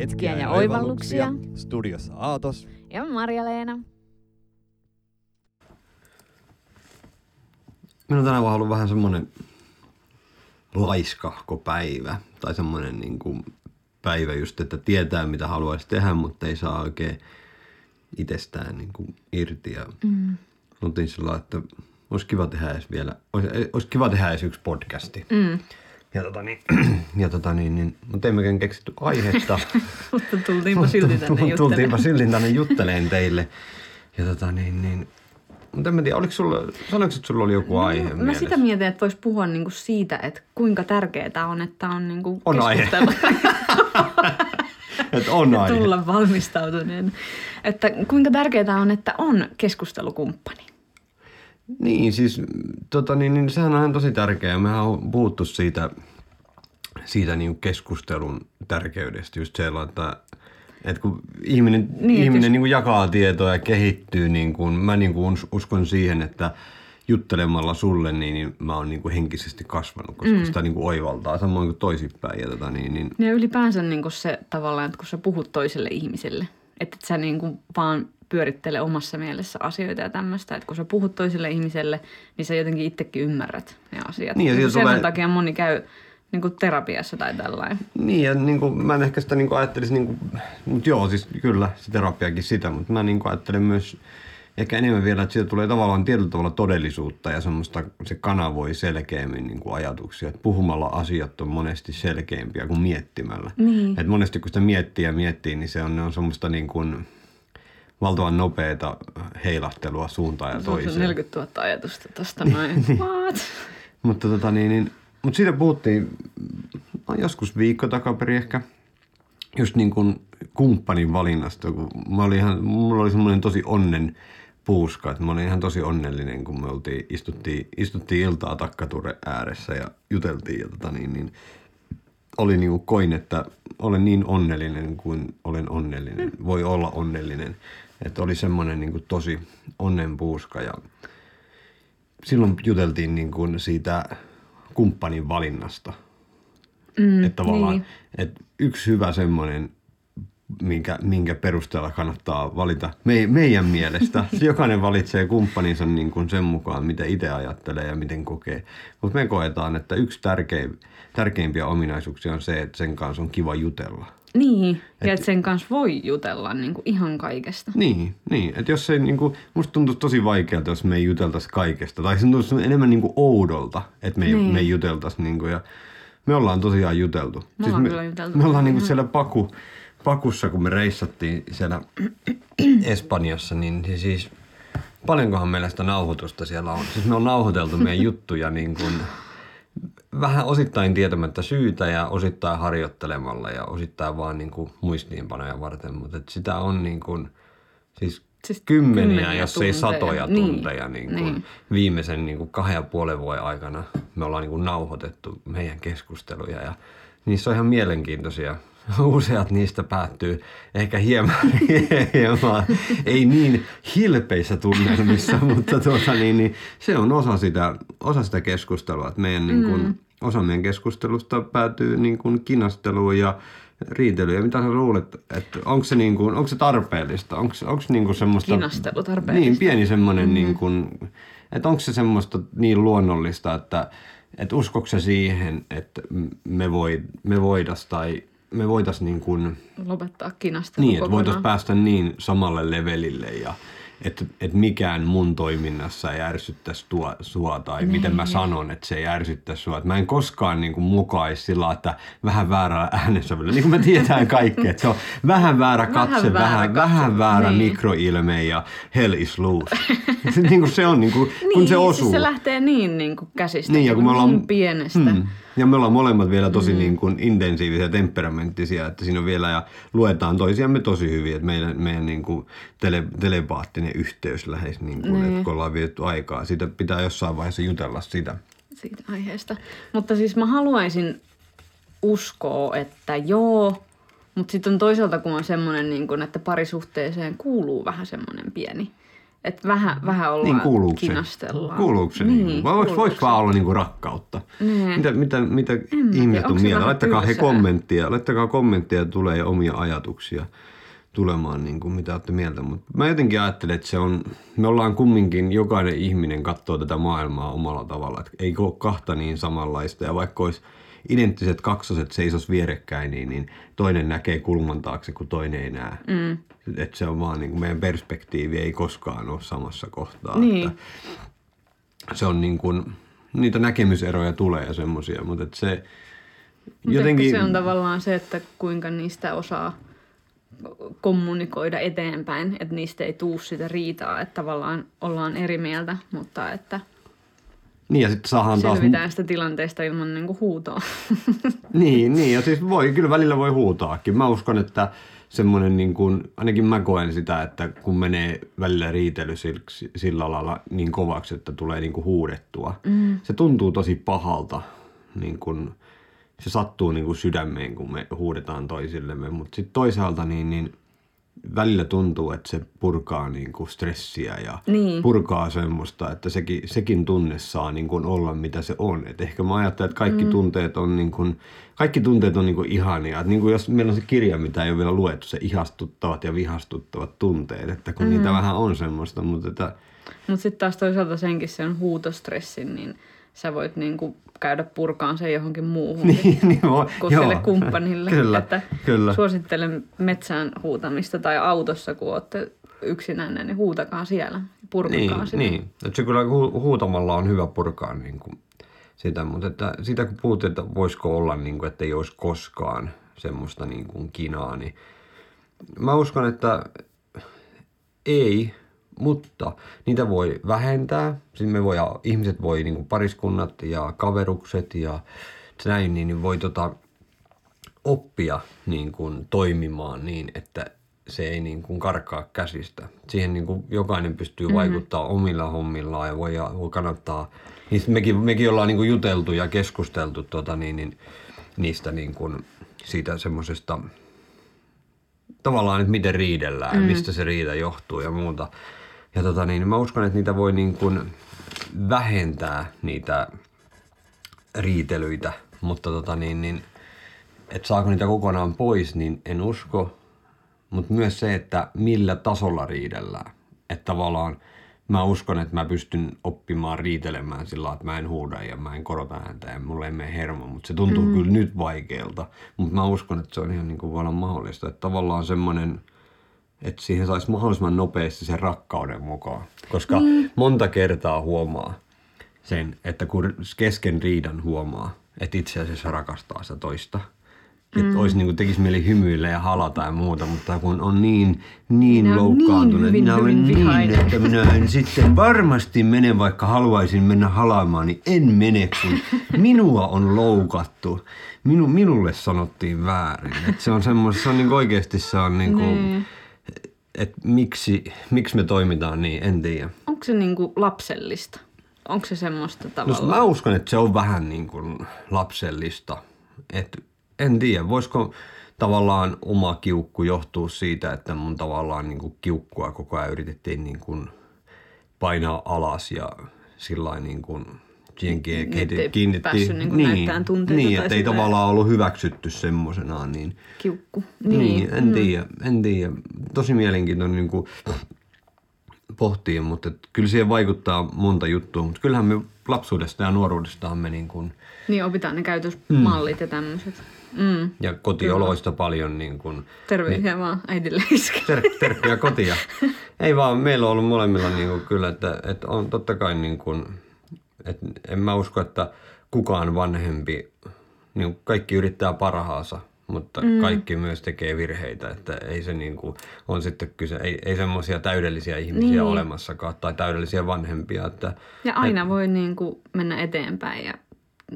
hetkiä ja oivalluksia. Studiossa Aatos. Ja Marja-Leena. Minä on tänään vaan ollut vähän semmoinen laiskahko päivä. Tai semmoinen niin kuin päivä just, että tietää mitä haluaisi tehdä, mutta ei saa oikein itsestään niin kuin irti. Ja mm. oltiin sillä että olisi kiva tehdä edes vielä, olisi, olisi kiva tehdä edes yksi podcasti. Mm. Ja tota niin, ja tota niin, niin mutta emmekään keksitty aihetta. mutta tultiinpa silti tänne juttelemaan. Tultiinpa silti tänne jutteleen teille. Ja tota niin, niin mutta en mä tiedä, oliko sulla, sanoiko, että sulla oli joku no, aihe Mä mielessä? sitä mietin, että voisi puhua niinku siitä, että kuinka tärkeää on, että on niinku on aihe. että on aihe. Tulla valmistautuneen. Että kuinka tärkeää on, että on keskustelukumppani. Niin, siis tota, niin, niin, sehän on tosi tärkeää. Mehän on puhuttu siitä, siitä niin keskustelun tärkeydestä just sellainen, että että kun ihminen, niin, ihminen jos... niin kuin jakaa tietoa ja kehittyy, niin kuin, mä niin kuin uskon siihen, että juttelemalla sulle, niin, niin mä oon niin kuin henkisesti kasvanut, koska mm. sitä niin kuin oivaltaa samoin kuin toisinpäin. Ja, tota, niin, niin... ja ylipäänsä niin kuin se tavallaan, että kun sä puhut toiselle ihmiselle, että et sä niin kuin vaan pyörittele omassa mielessä asioita ja tämmöistä. Että kun sä puhut toiselle ihmiselle, niin sä jotenkin itsekin ymmärrät ne asiat. Niin, ja niin sen tulee... takia moni käy niin kuin terapiassa tai tällainen. Niin, ja niin kuin, mä en ehkä sitä niin kuin ajattelisin, niin kuin, mutta joo, siis kyllä se terapiakin sitä, mutta mä niin kuin ajattelen myös ehkä enemmän vielä, että siitä tulee tavallaan tietyllä tavalla todellisuutta ja semmoista, se kanavoi selkeämmin niin kuin ajatuksia. Että puhumalla asiat on monesti selkeämpiä kuin miettimällä. Niin. Että monesti kun sitä miettii ja miettii, niin se on, ne on semmoista niin kuin, valtavan nopeata heilahtelua suuntaan ja toiseen. Se on 40 000 ajatusta tuosta noin. niin. What? Mutta tota niin, niin mutta siitä puhuttiin joskus viikko takaperin ehkä just niin kuin kumppanin valinnasta. Kun mä olin ihan, mulla oli semmoinen tosi onnen puuska, että mä olin ihan tosi onnellinen, kun me oltiin, istuttiin, istuttiin iltaa takkature ääressä ja juteltiin ja tota niin, niin oli niin kuin koin, että olen niin onnellinen kuin olen onnellinen, voi olla onnellinen. Että oli semmoinen niin kuin tosi onnenpuuska ja silloin juteltiin niin kuin siitä kumppanin valinnasta. Mm, että tavallaan niin. että yksi hyvä semmoinen, minkä, minkä perusteella kannattaa valita me, meidän mielestä. Jokainen valitsee kumppaninsa niin kuin sen mukaan, mitä itse ajattelee ja miten kokee. Mutta me koetaan, että yksi tärkein, tärkeimpiä ominaisuuksia on se, että sen kanssa on kiva jutella. Niin, et, ja että sen kanssa voi jutella niin kuin ihan kaikesta. Niin, niin. että jos se, niin kuin, musta tuntuisi tosi vaikealta, jos me ei juteltaisi kaikesta. Tai se tuntuisi enemmän niin kuin oudolta, että me ei, niin. me ei juteltaisi. Niin kuin, ja me ollaan tosiaan juteltu. Me siis ollaan me, kyllä juteltu. Me ollaan niin kuin siellä Paku, Pakussa, kun me reissattiin siellä Espanjassa, niin siis paljonkohan meillä sitä nauhoitusta siellä on. Siis me on nauhoiteltu meidän juttuja niin kuin vähän osittain tietämättä syytä ja osittain harjoittelemalla ja osittain vaan niin kuin muistiinpanoja varten, mutta että sitä on niin kuin, siis, siis kymmeniä, kymmeniä jos tunteja. ei satoja niin, tunteja niin kuin niin. viimeisen niin kuin kahden ja puolen vuoden aikana me ollaan niin kuin nauhoitettu meidän keskusteluja ja niissä on ihan mielenkiintoisia useat niistä päättyy ehkä hieman, hieman ei niin hilpeissä tunnelmissa, mutta tuota, niin, niin, se on osa sitä, osa sitä keskustelua. Että meidän, mm. niin kuin, osa meidän keskustelusta päätyy niin kuin kinasteluun ja riitelyyn. Ja mitä sä luulet, että onko se, niin kuin, onko se tarpeellista? Onko, onko niin kuin semmoista... Kinastelu tarpeellista. Niin, pieni semmoinen, mm-hmm. niin kuin, että onko se semmoista niin luonnollista, että, että uskokse se siihen, että me, voi, me voidas tai me voitaisiin niin kuin, lopettaa kinastelu Niin, että voitaisiin päästä niin samalle levelille ja että, että mikään mun toiminnassa ei ärsyttäisi tuo, sua tai niin, miten mä niin. sanon, että se ei ärsyttäisi sua. Että mä en koskaan niin kuin mukaisi sillä, että vähän väärällä äänensävyllä, niin kuin me tiedetään kaikki, että se on vähän väärä katse, vähän, väärä, vähän, katse. vähän väärä niin. mikroilme ja hell is loose. niin kuin se on, niin kuin, niin, kun se osuu. Siis se lähtee niin, niin kuin käsistä, niin, ja kun me ollaan, niin pienestä. Hmm. Ja me ollaan molemmat vielä tosi mm. niin kuin intensiivisiä, temperamenttisia, että siinä on vielä ja luetaan toisiamme tosi hyvin, että meidän, meidän niin kuin tele, telepaattinen yhteys lähes, niin kuin, että kun ollaan vietetty aikaa. Siitä pitää jossain vaiheessa jutella sitä. Siitä aiheesta. Mutta siis mä haluaisin uskoa, että joo, mutta sitten on toisaalta kun on semmoinen, niin kuin, että parisuhteeseen kuuluu vähän semmoinen pieni – Että vähän, vähän ollaan Niin kuuluuko se? kinastellaan. Kuuluuko se? Niin, Niin, vai voiko, se? vaan olla niinku rakkautta? Niin. Mitä, mitä, mitä ihmiset on se mieltä? Laittakaa he kommenttia. Laittakaa kommenttia, tulee omia ajatuksia tulemaan, niin kuin, mitä olette mieltä. Mutta mä jotenkin ajattelen, että se on, me ollaan kumminkin, jokainen ihminen katsoo tätä maailmaa omalla tavalla. Et ei ole kahta niin samanlaista. Ja vaikka olisi identtiset kaksoset seisos vierekkäin, niin, niin toinen näkee kulman taakse, kun toinen ei näe. Mm. Että se on vaan niin kuin meidän perspektiivi ei koskaan ole samassa kohtaa. Niin. Että se on niin kuin, niitä näkemyseroja tulee ja semmoisia, mutta et se Mut jotenkin... se on tavallaan se, että kuinka niistä osaa kommunikoida eteenpäin, että niistä ei tuu sitä riitaa, että tavallaan ollaan eri mieltä, mutta että Niin ja sitten saadaan taas... selvitään sitä tilanteesta ilman niinku huutoa. Niin, niin, ja siis voi, kyllä välillä voi huutaakin. Mä uskon, että semmoinen niin kuin, ainakin mä koen sitä, että kun menee välillä riitely sillä, sillä lailla niin kovaksi, että tulee niin kuin huudettua. Mm. Se tuntuu tosi pahalta, niin kuin, se sattuu niin kuin sydämeen, kun me huudetaan toisillemme. Mutta sitten toisaalta niin, niin välillä tuntuu, että se purkaa niin kuin stressiä ja Niin. purkaa semmoista, että sekin, sekin tunne saa niin kuin olla mitä se on. Et ehkä mä ajattelen, että kaikki mm. tunteet on niin kuin, kaikki tunteet on niin kuin ihania. Et niin kuin jos meillä on se kirja, mitä ei ole vielä luettu, se ihastuttavat ja vihastuttavat tunteet, että kun mm. niitä vähän on semmoista, mutta että, Mutta sitten taas toisaalta senkin sen huutostressin, niin sä voit niinku käydä purkaan sen johonkin muuhun. niin, niin voi, kuin sille kumppanille. Kyllä, että kyllä. Suosittelen metsään huutamista tai autossa, kun olette yksinänne, niin huutakaa siellä. Purkakaa Niin, sitä. niin. Että se kyllä hu- huutamalla on hyvä purkaa niin kuin sitä, mutta että sitä kun puhuttiin, että voisiko olla, niin kuin, että ei olisi koskaan semmoista niin kuin kinaa, niin mä uskon, että ei, mutta niitä voi vähentää. Siis me voi, ihmiset voi, niin kuin pariskunnat ja kaverukset ja näin, niin, niin voi tota, oppia niin kuin toimimaan niin, että se ei niin kuin karkaa käsistä. Siihen niin kuin jokainen pystyy vaikuttaa mm-hmm. omilla hommillaan ja voi, ja voi kannattaa. Niistä mekin, mekin ollaan niin kuin juteltu ja keskusteltu tota, niin, niin, niistä niin kuin, siitä semmoisesta tavallaan, että miten riidellään, mm. mistä se riita johtuu ja muuta. Ja tota, niin, mä uskon, että niitä voi niin kuin vähentää niitä riitelyitä, mutta tota, niin, niin, että saako niitä kokonaan pois, niin en usko. Mutta myös se, että millä tasolla riidellään. Että tavallaan mä uskon, että mä pystyn oppimaan riitelemään sillä että mä en huuda ja mä en korota ääntä ja mulle ei mene hermo. Mutta se tuntuu mm. kyllä nyt vaikealta. Mutta mä uskon, että se on ihan niin kuin voi olla mahdollista. Että tavallaan semmoinen, että siihen saisi mahdollisimman nopeasti sen rakkauden mukaan. Koska mm. monta kertaa huomaa sen, että kun kesken riidan huomaa, että itse asiassa rakastaa sitä toista. Että mm. olisi niin kuin tekisi mieli hymyillä ja halata ja muuta, mutta kun on niin, niin Minä loukkaantunut, niin minä olen niin, vihainen. että minä en sitten varmasti mene, vaikka haluaisin mennä halaamaan, niin en mene, kun minua on loukattu. Minu, minulle sanottiin väärin. Että se on semmoista, se on niin oikeasti se on niin kuin, että miksi, miksi me toimitaan niin, en tiedä. Onko se niinku lapsellista? Onko se semmoista No tavallaan? mä uskon, että se on vähän niin kuin lapsellista. Et en tiedä, voisiko tavallaan oma kiukku johtuu siitä, että mun tavallaan niin kuin kiukkua koko ajan yritettiin niin kuin painaa alas ja sillä niin kuin siihen Niin, ke- ettei kiinnitti. päässyt niin kuin näyttämään tunteita Niin, että ei tavallaan ollut hyväksytty semmoisenaan. Niin, Kiukku. niin, Niin. en tiedä, en tiedä. Tosi mielenkiintoinen niin kuin pohtia, mutta et kyllä siihen vaikuttaa monta juttua. Mutta kyllähän me lapsuudesta ja nuoruudestahan me niin kuin, Niin opitaan ne käytösmallit ja tämmöiset. Mm. ja kotioloista paljon niin kuin, Terveisiä niin. vaan äidille ter- terkkuja kotia. Ei vaan, meillä on ollut molemmilla niin kuin, kyllä, että, että on totta kai niin kuin, että en mä usko, että kukaan vanhempi, niin kuin kaikki yrittää parhaansa, mutta mm. kaikki myös tekee virheitä, että ei se niin kuin, on sitten kyse, ei, ei semmoisia täydellisiä ihmisiä Niin. olemassakaan tai täydellisiä vanhempia, että Ja aina voi niinku mennä eteenpäin ja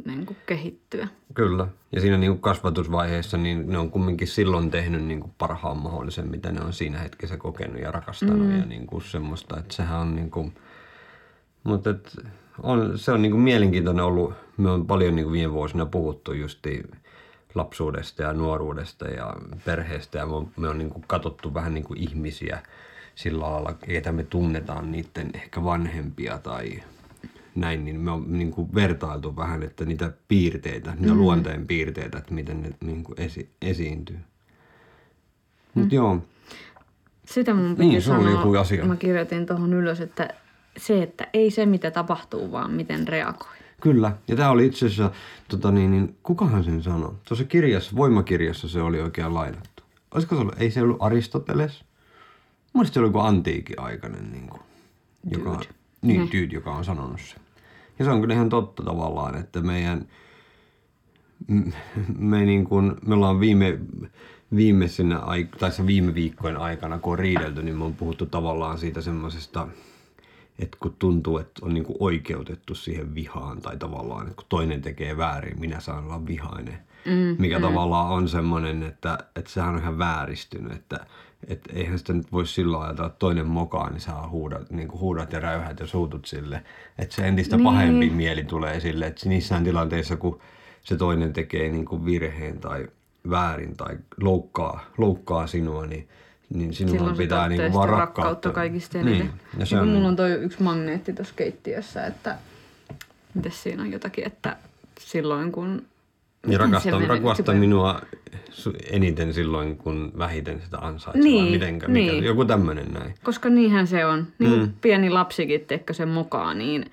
niinku kehittyä. Kyllä. Ja siinä niin kuin kasvatusvaiheessa niin ne on kumminkin silloin tehnyt niin kuin parhaan mahdollisen, mitä ne on siinä hetkessä kokenut ja rakastanut mm. ja niin kuin semmoista, että sehän on niin kuin, mutta et on, se on niin kuin mielenkiintoinen ollut, me on paljon niin kuin viime vuosina puhuttu justi lapsuudesta ja nuoruudesta ja perheestä ja me on, niin kuin katsottu vähän niin kuin ihmisiä sillä lailla, ketä me tunnetaan niiden ehkä vanhempia tai näin, niin me on niin kuin vertailtu vähän, että niitä piirteitä, niitä mm. luonteen piirteitä, että miten ne niin kuin esi- esiintyy. Mutta mm. joo, Sitä mun piti Niin, sanoa, joku asia. mä kirjoitin tuohon ylös, että se, että ei se mitä tapahtuu, vaan miten reagoi. Kyllä, ja tämä oli itse asiassa, tota niin, niin, kukahan sen sanoi? Tuossa kirjassa, voimakirjassa se oli oikein lainattu. Olisiko se ollut, ei se ollut Aristoteles? Mielestäni se oli joku antiikin aikainen, niin kuin, joka, Dude. niin, Ne. dude, joka on sanonut sen. Ja se on kyllä ihan totta tavallaan, että meidän, me, niin kuin, me ollaan viime, viimeisenä, tai viime viikkojen aikana, kun on riidelty, niin me on puhuttu tavallaan siitä semmoisesta, että kun tuntuu, että on niinku oikeutettu siihen vihaan tai tavallaan, että kun toinen tekee väärin, minä saan olla vihainen. Mm, mikä mm. tavallaan on semmoinen, että, että sehän on ihan vääristynyt, että, että eihän sitä nyt voi silloin ajatella, että toinen mokaa, niin sä huudat, niin kuin huudat ja räyhät ja suutut sille. Että se entistä niin. pahempi mieli tulee sille, että niissään tilanteissa, kun se toinen tekee niin kuin virheen tai väärin tai loukkaa, loukkaa sinua, niin, niin sinun Silloin se pitää niin kuin vaan rakkautta. rakkautta kaikista eniten. Niin. Ja se niin on, mulla on toi yksi magneetti tuossa keittiössä, että miten siinä on jotakin, että silloin kun... Ja miten se rakasta, menee? rakasta Se- minua eniten silloin, kun vähiten sitä ansaitsee. Niin, mitenkä, mikä, niin. Joku tämmöinen näin. Koska niinhän se on. Niin Mm. pieni lapsikin, teekö se mokaa, niin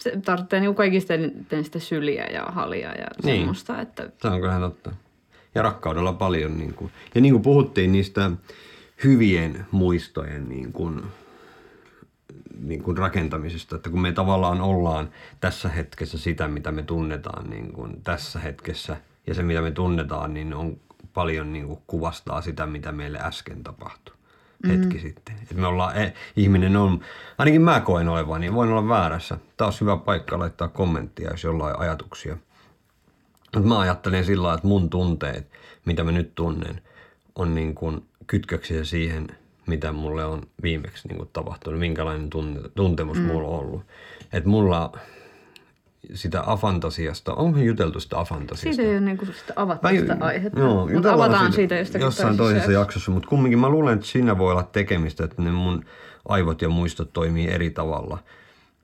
se tarvitsee niin kaikista eniten sitä syliä ja halia ja Niin. semmoista, että Se on kyllä totta. Ja rakkaudella paljon. Niin kuin, ja niin kuin puhuttiin niistä hyvien muistojen niin kuin, niin kuin rakentamisesta, että kun me tavallaan ollaan tässä hetkessä sitä, mitä me tunnetaan niin kuin tässä hetkessä, ja se, mitä me tunnetaan, niin on paljon niin kuin kuvastaa sitä, mitä meille äsken tapahtui hetki sitten. Et me ollaan, eh, ihminen on, ainakin mä koen olevan, niin voin olla väärässä. Tämä olisi hyvä paikka laittaa kommenttia, jos jollain ajatuksia. Mutta mä ajattelen sillä että mun tunteet, mitä mä nyt tunnen, on niin kuin kytköksiä siihen, mitä mulle on viimeksi niin kuin tapahtunut, minkälainen tunne, tuntemus mm. mulla on ollut. Että mulla sitä afantasiasta, onko juteltu sitä afantasiasta? siitä ei ole niin kuin sitä avattu sitä aihetta. Joo, Mutta avataan siitä jostakin jossain toisessa jaksossa, mutta kumminkin mä luulen, että siinä voi olla tekemistä, että ne mun aivot ja muistot toimii eri tavalla.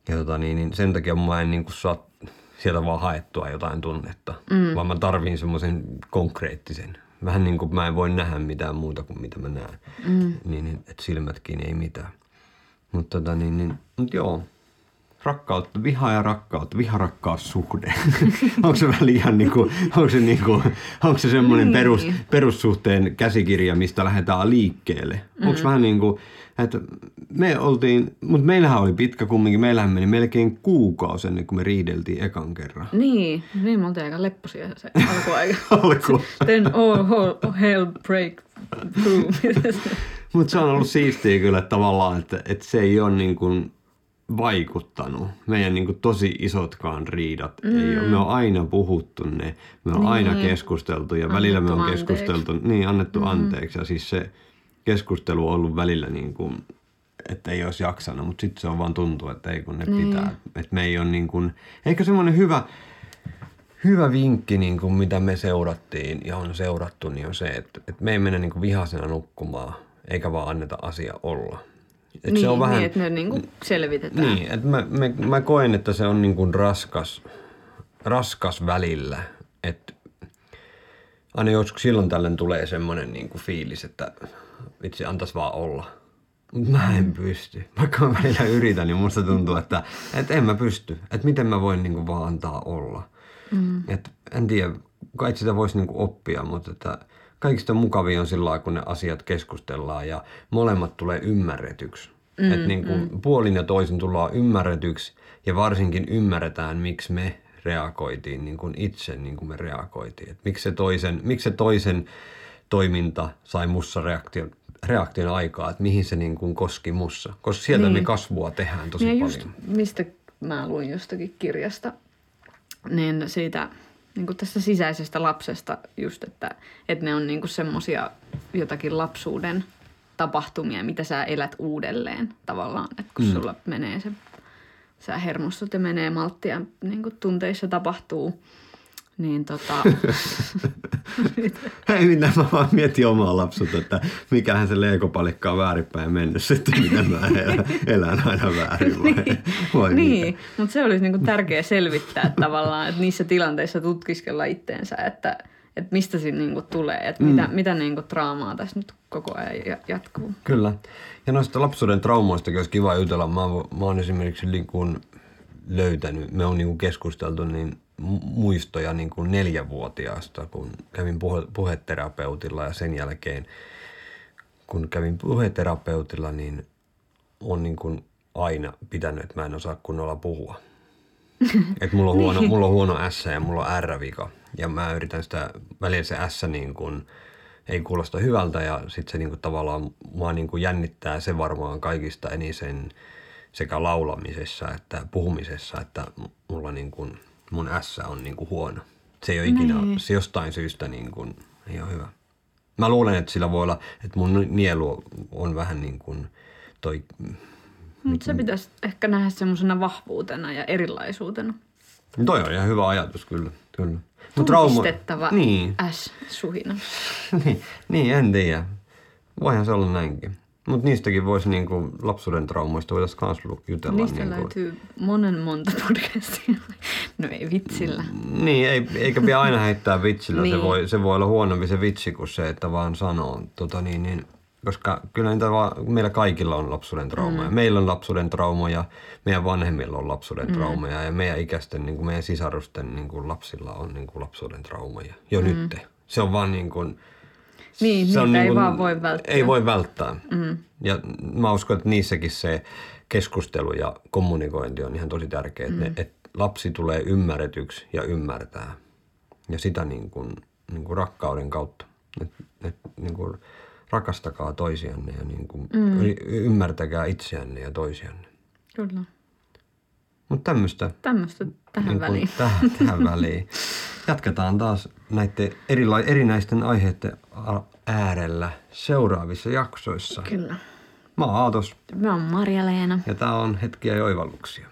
Ja tota niin, niin sen takia mä en niin kuin saa sieltä vaan haettua jotain tunnetta, mm. vaan mä tarviin semmoisen konkreettisen. Vähän niin kuin mä en voi nähdä mitään muuta kuin mitä mä näen. Mm. Niin, että silmätkin ei mitään. Mutta tota niin, niin, mut joo, rakkautta, viha ja rakkautta, viharakkaussuhde. onko se vähän liian niinku, onko se niinku, onko se semmoinen Niin. perus, perussuhteen käsikirja, mistä lähdetään liikkeelle? Mm. Onko vähän niin kuin, että me oltiin, mutta meillähän oli pitkä kumminkin, meillähän meni melkein kuukausi ennen kuin me riideltiin ekan kerran. Niin, niin me oltiin aika lepposia se alkuaika. Alku. Then all, all hell break through. Mutta se on ollut siistiä kyllä että tavallaan, että, että se ei ole niin kuin vaikuttanut. Meidän niin kuin tosi isotkaan riidat mm. ei ole. Me on aina puhuttu ne, me on niin. aina keskusteltu ja välillä me on Annettu keskusteltu, niin annettu mm. anteeksi. Ja siis se keskustelu on ollut välillä niin kuin, että ei olisi jaksanut, mutta sitten se on vaan tuntuu, että ei kun ne niin. pitää. Että me ei ole niin kuin, eikä semmoinen hyvä, hyvä vinkki, niin kuin mitä me seurattiin ja on seurattu, niin on se, että, että me ei mennä niin kuin vihasena nukkumaan, eikä vaan anneta asia olla. Et niin, se on vähän, niin, että ne niin kuin selvitetään. niin, että mä, mä, mä koen, että se on niin kuin raskas, raskas välillä, että aina joskus silloin tällöin tulee semmoinen niin kuin fiilis, että vitsi, antaisi vaan olla. Mutta mä en pysty. Vaikka mä välillä yritän, niin musta tuntuu, että, että en mä pysty. Että miten mä voin niin kuin vaan antaa olla. Mm. Et en tiedä, kai sitä voisi niin kuin oppia, mutta että kaikista mukavia on sillä lailla, kun ne asiat keskustellaan ja molemmat tulee ymmärretyksi. Mm, että niin kuin mm. puolin ja toisin tullaan ymmärretyksi ja varsinkin ymmärretään, miksi me reagoitiin niin kuin itse niin kuin me reagoitiin. Et miksi, se toisen, miksi se toisen toiminta sai mussa reaktion, reaktion aikaa, että mihin se niin kuin koski mussa. Koska sieltä niin. me kasvua tehdään tosi ja paljon. just mistä mä luin jostakin kirjasta, niin siitä niin kuin tästä sisäisestä lapsesta just, että, että ne on niin kuin semmosia jotakin lapsuuden tapahtumia, mitä sä elät uudelleen tavallaan. Että kun mm. sulla menee se, sä hermostut ja menee malttia, niin kuin tunteissa tapahtuu Niin tota, Hei, mitä mä vaan mietin omaa lapsuutta, että mikähän se leikopalikka on väärinpäin mennyt sitten, mitä mä elän, elän aina väärin vai, vai niin, mutta se olisi niinku tärkeä selvittää tavallaan, että niissä tilanteissa tutkiskella itteensä, että, että mistä siinä niinku tulee, että mm. mitä, mitä niinku draamaa tässä nyt koko ajan ja- jatkuu. Kyllä. Ja noista lapsuuden traumoistakin olisi kiva jutella. Mä, mä oon esimerkiksi niin löytänyt, me on niin keskusteltu niin muistoja niin kuin neljävuotiaasta, kun kävin puhe, puheterapeutilla ja sen jälkeen, kun kävin puheterapeutilla, niin on niin kuin aina pitänyt, että mä en osaa kunnolla puhua. Et mulla on huono, Niin. mulla on huono S ja mulla on R-vika. Ja mä yritän sitä, välillä se S niin kuin, ei kuulosta hyvältä ja sitten se niin kuin tavallaan mua niin kuin jännittää se varmaan kaikista eniten sekä laulamisessa että puhumisessa, että mulla niin kuin, mun S on niin kuin huono. Se ei ole ikinä, Niin. se jostain syystä niin kuin, ei ole hyvä. Mä luulen, että sillä voi olla, että mun nielu on vähän niin kuin toi Mutta se pitäisi ehkä nähdä semmoisena vahvuutena ja erilaisuutena. Toi on ihan hyvä ajatus, kyllä. kyllä. Mut Tunnistettava Niin, S-suhina. niin, niin, en tiedä. Voihan se olla näinkin. Mutta niistäkin voisi niinku, lapsuuden traumoista voitaisiin kans jutella. Niistä niinku. löytyy monen monta podcastia. No ei vitsillä. Niin, ei, eikä pidä aina heittää vitsillä. Niin. se, voi, se voi olla huonompi se vitsi kuin se, että vaan sanoo. Tota niin, niin, koska kyllä niitä vaan, meillä kaikilla on lapsuuden traumoja. Mm. Meillä on lapsuuden traumoja, meidän vanhemmilla on lapsuuden mm. traumoja ja meidän ikäisten, niin kuin meidän sisarusten niin kuin lapsilla on niin kuin lapsuuden traumoja. Jo mm. nyt. Se on vaan niin kuin, Niin, se on ei niin kuin- vaan voi välttää. Ei voi välttää. Mm. Ja mä uskon, että niissäkin se keskustelu ja kommunikointi on ihan tosi tärkeää. Mm. Että et lapsi tulee ymmärretyksi ja ymmärtää. Ja sitä niin kuin, niin kuin rakkauden kautta. Että et, niin kuin rakastakaa toisianne ja niin kuin mm. ymmärtäkää itseänne ja toisianne. Kyllä. Mutta tämmöistä Tämmöistä tähän niin väliin. Tähän, tähän väliin. Jatketaan taas näiden erila- erinäisten aiheiden äärellä seuraavissa jaksoissa. Kyllä. Mä oon Aatos Mä oon Marja-Leena. ja tää on Hetkiä ja oivalluksia.